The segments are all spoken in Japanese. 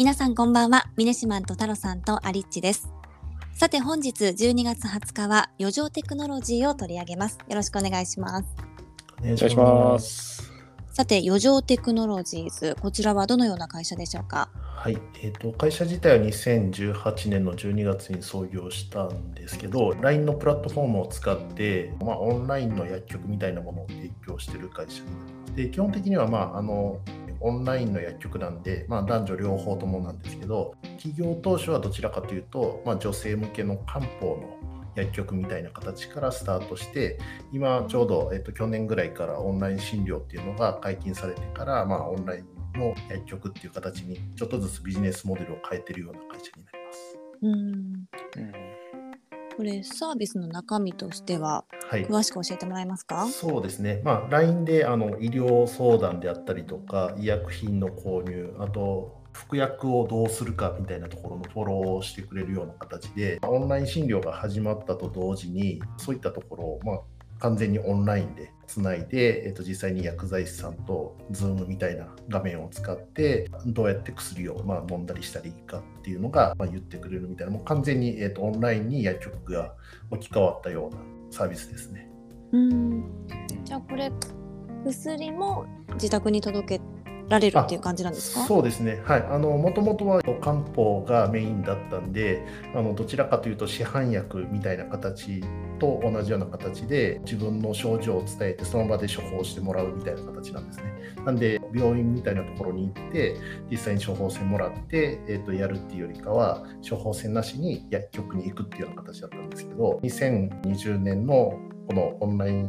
皆さんこんばんは。ミネシマンとタロさんとアリッチです。さて本日12月20日は余剰テクノロジーを取り上げます。よろしくお願いします。お願いします。さて余剰テクノロジーズこちらはどのような会社でしょうか？はい、えーと、会社自体は2018年の12月に創業したんですけど LINE のプラットフォームを使って、まあ、オンラインの薬局みたいなものを提供している会社で基本的には、まあ、あのオンラインの薬局なんで、まあ、男女両方ともなんですけど企業当初はどちらかというと、まあ、女性向けの漢方の薬局みたいな形からスタートして今ちょうど、えっと、去年ぐらいからオンライン診療っていうのが解禁されてから、まあ、オンラインの薬局っていう形にちょっとずつビジネスモデルを変えてるような会社になります。うん、うんこれサービスの中身としては、詳しく教えてもらえますか？そうですね、まあ、LINE であの医療相談であったりとか医薬品の購入あと服薬をどうするかみたいなところのフォローをしてくれるような形でオンライン診療が始まったと同時にそういったところを、まあ、完全にオンラインでつないで、えー、と実際に薬剤師さんと Zoom みたいな画面を使ってどうやって薬をまあ飲んだりしたらいいかっていうのがまあ言ってくれるみたいなもう完全に、えー、とオンラインに薬局が置き換わったようなサービスですね。うんじゃあこれ薬も自宅に届けられるっていう感じなんですか？そうですね、はい、あのもともとは漢方がメインだったんであのどちらかというと市販薬みたいな形と同じような形で自分の症状を伝えてその場で処方してもらうみたいな形なんですね。なんで病院みたいなところに行って実際に処方箋もらって、えー、とやるっていうよりかは処方箋なしに薬局に行くっていうような形だったんですけど2020年のこのオンライン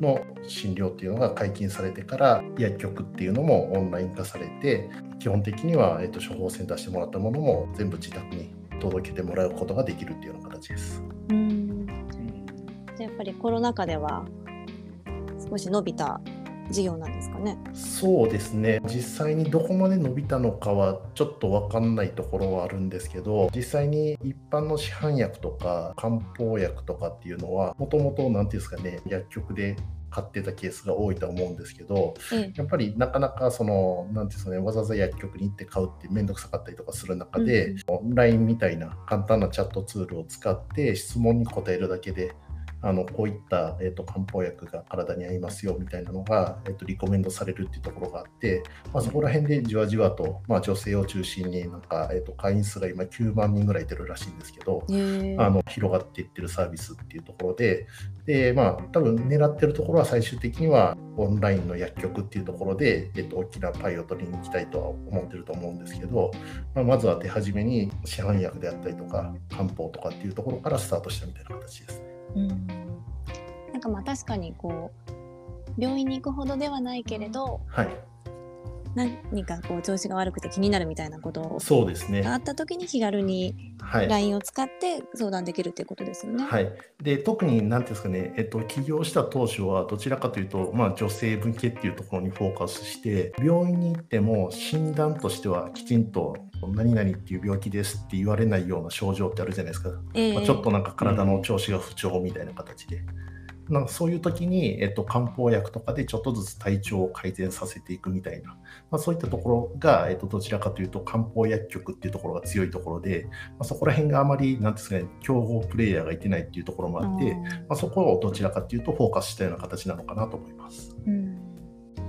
の診療っていうのが解禁されてから薬局っていうのもオンライン化されて基本的には、えっと、処方箋出してもらったものも全部自宅に届けてもらうことができるっていうような形です。うんやっぱりコロナ禍では少し伸びた事業なんですかね。そうですね。実際にどこまで伸びたのかはちょっと分かんないところはあるんですけど実際に一般の市販薬とか漢方薬とかっていうのはもともと何て言うんですかね薬局で買ってたケースが多いと思うんですけど、うん、やっぱりなかなかその何ていうんですかねわざわざ薬局に行って買うって面倒くさかったりとかする中で、うん、オンラインみたいな簡単なチャットツールを使って質問に答えるだけであのこういった、えーと、漢方薬が体に合いますよみたいなのが、えーと、リコメンドされるっていうところがあって、まあ、そこら辺でじわじわと、まあ、女性を中心になんか、えーと、会員数が今9万人ぐらい出るらしいんですけど、あの広がっていってるサービスっていうところでで、まあ、多分狙ってるところは最終的にはオンラインの薬局っていうところで、えー、と大きなパイを取りに行きたいとは思ってると思うんですけど、まあ、まずは手始めに市販薬であったりとか漢方とかっていうところからスタートしたみたいな形ですね。うん。なんかまあ確かにこう病院に行くほどではないけれど、はい、何かこう調子が悪くて気になるみたいなことそうですね。があった時に気軽に LINE を使って相談できるっていうことですよね。はい、で特に何ですかね、えっと、起業した当初はどちらかというと、まあ、女性向けっていうところにフォーカスして病院に行っても診断としてはきちんと何々っていう病気ですって言われないような症状ってあるじゃないですか、えー、まあ、ちょっとなんか体の調子が不調みたいな形で。なんかそういう時に、えっと、漢方薬とかでちょっとずつ体調を改善させていくみたいな、まあ、そういったところが、えっと、どちらかというと漢方薬局っていうところが強いところで、まあ、そこら辺があまり、なんですかね、競合プレイヤーがいてないっていうところもあって、まあ、そこをどちらかというとフォーカスしたような形なのかなと思います。うん、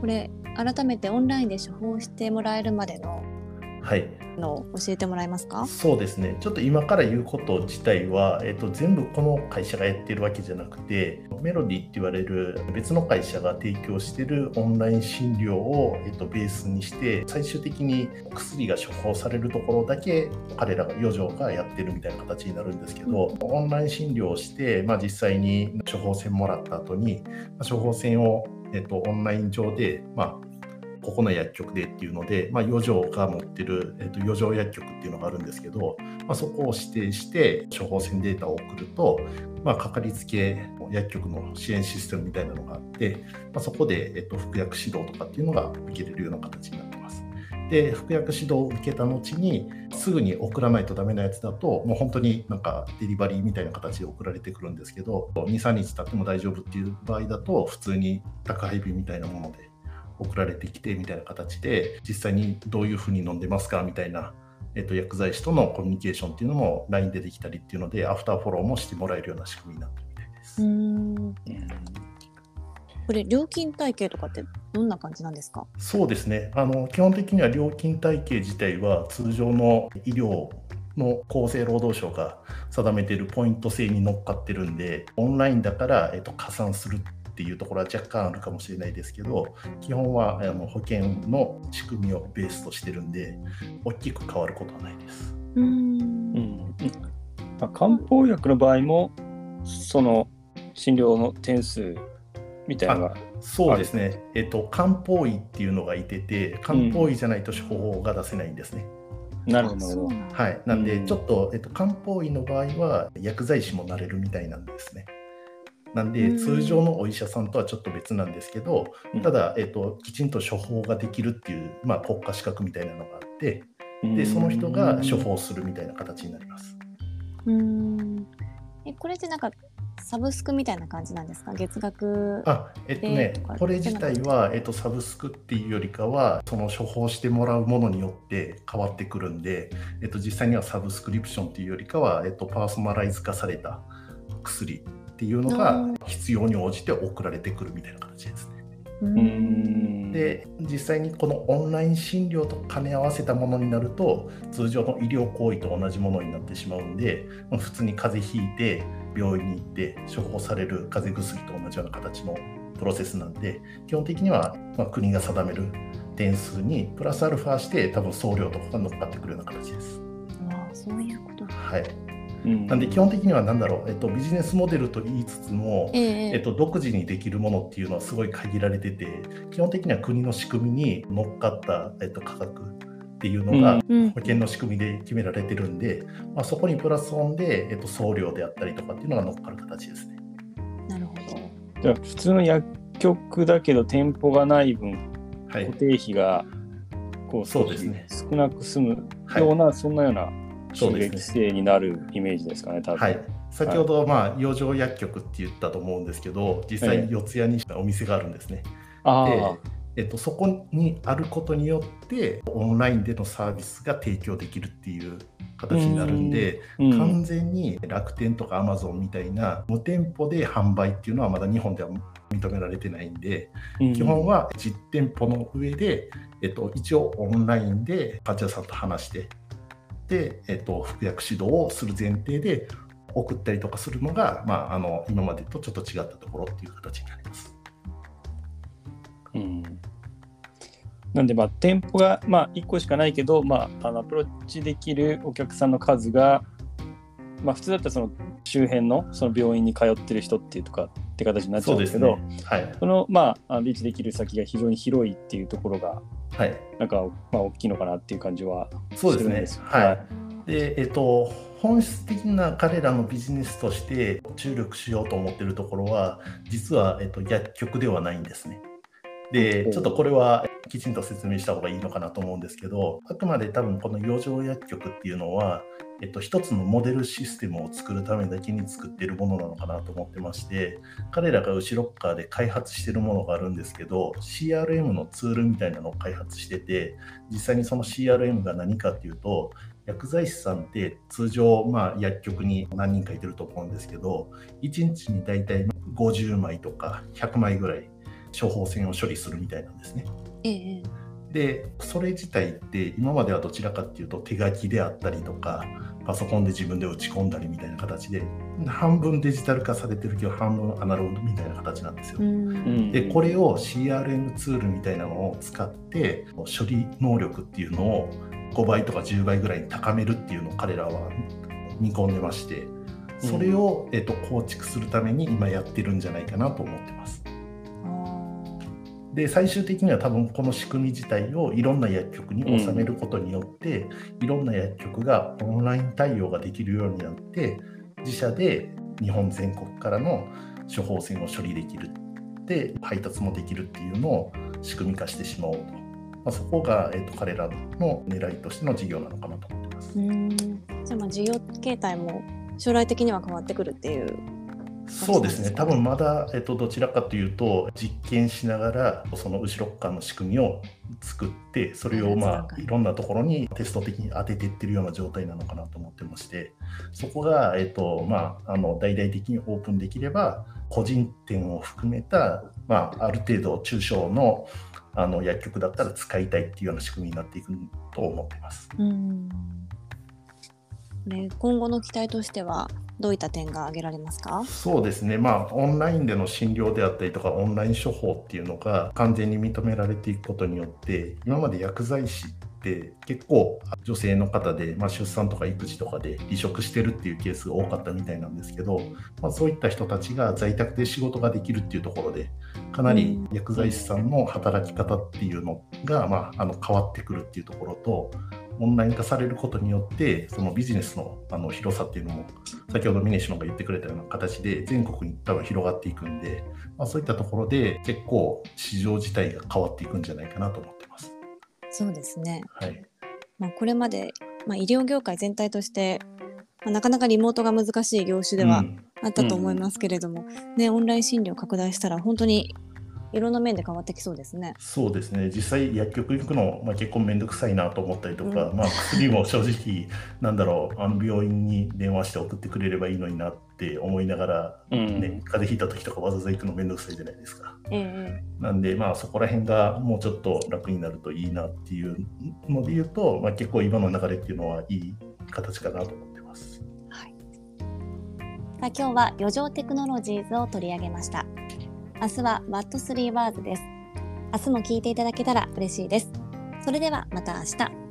これ、改めてオンラインで処方してもらえるまでのはい。の教えてもらえますか？そうですね。ちょっと今から言うこと自体は、えっと、全部この会社がやってるわけじゃなくてメロディって言われる別の会社が提供してるオンライン診療を、えっと、ベースにして最終的に薬が処方されるところだけ彼らが余剰がやってるみたいな形になるんですけど、うん、オンライン診療をして、まあ、実際に処方箋もらった後に、まあ、処方箋をえっと、オンライン上で、まあ、ここの薬局でっていうので、まあ、余剰が持ってる、えー、と余剰薬局っていうのがあるんですけど、まあ、そこを指定して処方箋データを送ると、まあ、かかりつけ薬局の支援システムみたいなのがあって、まあ、そこで、えー、と服薬指導とかっていうのが受けれるような形になってます。で服薬指導を受けた後にすぐに送らないとダメなやつだともう本当になんかデリバリーみたいな形で送られてくるんですけど23日経っても大丈夫っていう場合だと普通に宅配便みたいなもので送られてきてみたいな形で実際にどういうふうに飲んでますかみたいなえっと、薬剤師とのコミュニケーションっていうのも LINE でできたりっていうので、アフターフォローもしてもらえるような仕組みになってるみたいです。うん。これ料金体系とかってどんな感じなんですか？そうですね。あの基本的には料金体系自体は通常の医療の厚生労働省が定めているポイント制に乗っかってるんでオンラインだから、えっと、加算するっていうところは若干あるかもしれないですけど基本はあの保険の仕組みをベースとしてるんで大きく変わることはないです。うん。うん。まあ漢方薬の場合もその診療の点数みたいなそうですね、えっと、漢方医っていうのがいてて漢方医じゃないと処方が出せないんですね。なるほど。はい、なんで、うん。ちょっと、えっと、漢方医の場合は薬剤師もなれるみたいなんですね。なんで、うん通常のお医者さんとはちょっと別なんですけど、うん。ただ、えっと、きちんと処方ができるっていう、まあ、国家資格みたいなのがあって、でその人が処方するみたいな形になります。うん。えこれってなんかサブスクみたいな感じなんですか？月額あえっとねこれ自体は、えっと、サブスクっていうよりかは、その処方してもらうものによって変わってくるんで、えっと、実際にはサブスクリプションっていうよりかは、えっと、パーソナライズ化された薬っていうのがうん必要に応じて送られてくるみたいな形ですね。で実際にこのオンライン診療と兼ね合わせたものになると通常の医療行為と同じものになってしまうんでまあ普通に風邪ひいて病院に行って処方される風邪薬と同じような形のプロセスなんで基本的にはまあ国が定める点数にプラスアルファして多分送料とかが乗っかってくるような形です。あそういうこと。はい、うん。なんで基本的には何だろう、えっと、ビジネスモデルと言いつつも、ええ。えっと、独自にできるものっていうのはすごい限られてて基本的には国の仕組みに乗っかった、えっと、価格っていうのがうん。保険の仕組みで決められてるんで、まあ、そこにプラスオンで、えっと、送料であったりとかっていうのが乗っかる形ですね。なるほど。じゃあ普通の薬局だけど店舗がない分はい。固、定費がこうそうですね。少なく済むはいような、そんなような収そうですね。益性になるイメージですかね多分。はい、先ほど、まあ、養生薬局って言ったと思うんですけど実際に四谷にお店があるんですね。あえっと、そこにあることによってオンラインでのサービスが提供できるっていう形になるんで、うん完全に楽天とかアマゾンみたいな無店舗で販売っていうのはまだ日本では認められてないんで、うん基本は実店舗の上で、えっと、一応オンラインで患者さんと話してで、えっと、服薬指導をする前提で送ったりとかするのが、まあ、あの今までとちょっと違ったところっていう形になります。うんなんでまあ店舗がまあ1個しかないけど、まあ、あのアプローチできるお客さんの数が、まあ、普通だったらその周辺のその病院に通ってる人っていうとかって形になっちゃそううんですけどね。はい。そのまああリーチできる先が非常に広いっていうところがはい。なんかまあ大きいのかなっていう感じはそうですね。はい。で、えっと、本質的な彼らのビジネスとして注力しようと思っているところは、実は、えっと、薬局ではないんですね。で、うんちょっとこれはきちんと説明した方がいいのかなと思うんですけど、あくまで多分この養生薬局っていうのは、えっと、一つのモデルシステムを作るためだけに作っているものなのかなと思ってまして、彼らが後ろっ側で開発しているものがあるんですけど、CRM のツールみたいなのを開発してて、実際にその CRM が何かっていうと、薬剤師さんって通常、まあ、薬局に何人かいてると思うんですけど、1日に大体50枚とか100枚ぐらい処方箋を処理するみたいなんですね。ええで、それ自体って今まではどちらかっていうと手書きであったりとか、パソコンで自分で打ち込んだりみたいな形で、半分デジタル化されてるけど半分アナログみたいな形なんですよ。うんでこれを CRM ツールみたいなのを使って処理能力っていうのを5倍とか10倍ぐらいに高めるっていうのを彼らは見込んでましてそれを、えっと、構築するために今やってるんじゃないかなと思ってます。で最終的には多分この仕組み自体をいろんな薬局に収めることによって、いろんな薬局がオンライン対応ができるようになって自社で日本全国からの処方箋を処理できるで配達もできるっていうのを仕組み化してしまおうと、まあ、そこが、えっと彼らの狙いとしての事業なのかなと思ってます。うん。じゃあまあ需要形態も将来的には変わってくるっていうそうですね、多分まだ、えっと、どちらかというと、実験しながら、その後ろ側の仕組みを作って、それを、まあ、いろんなところにテスト的に当てていってるような状態なのかなと思ってまして、そこが、えっとまあ、あの大々的にオープンできれば、個人店を含めた、まあ、ある程度、中小のあの薬局だったら使いたいっていうような仕組みになっていくと思ってます。うんね、今後の期待としてはどういった点が挙げられますか？そうですね、まあ、オンラインでの診療であったりとか、オンライン処方っていうのが完全に認められていくことによって、今まで薬剤師って結構女性の方で、まあ、出産とか育児とかで離職してるっていうケースが多かったみたいなんですけど、まあ、そういった人たちが在宅で仕事ができるっていうところでかなり薬剤師さんの働き方っていうのが、まあ、あの変わってくるっていうところとオンライン化されることによってそのビジネスのあの広さっていうのも先ほどミネシマが言ってくれたような形で全国に多分広がっていくんで、まあ、そういったところで結構市場自体が変わっていくんじゃないかなと思ってます。そうですね、はい。まあ、これまで、まあ、医療業界全体として、まあ、なかなかリモートが難しい業種ではあったと思いますけれども、うん、ね、オンライン診療拡大したら本当にいろんな面で変わってきそうですね。そうですね。実際薬局行くの、まあ、結構面倒くさいなと思ったりとか、うん、まあ薬も 正直なんだろう、あの病院に電話して送ってくれればいいのになって思いながら、ね、うん、風邪ひいた時とかわざわざ行くの面倒くさいじゃないですか。えー、なんでまあそこら辺がもうちょっと楽になるといいなっていうので言うと、まあ結構今の流れっていうのはいい形かなと思ってます。はい。さあ今日は余剰テクノロジーズを取り上げました。明日は What3 Words です。明日も聞いていただけたら嬉しいです。それではまた明日。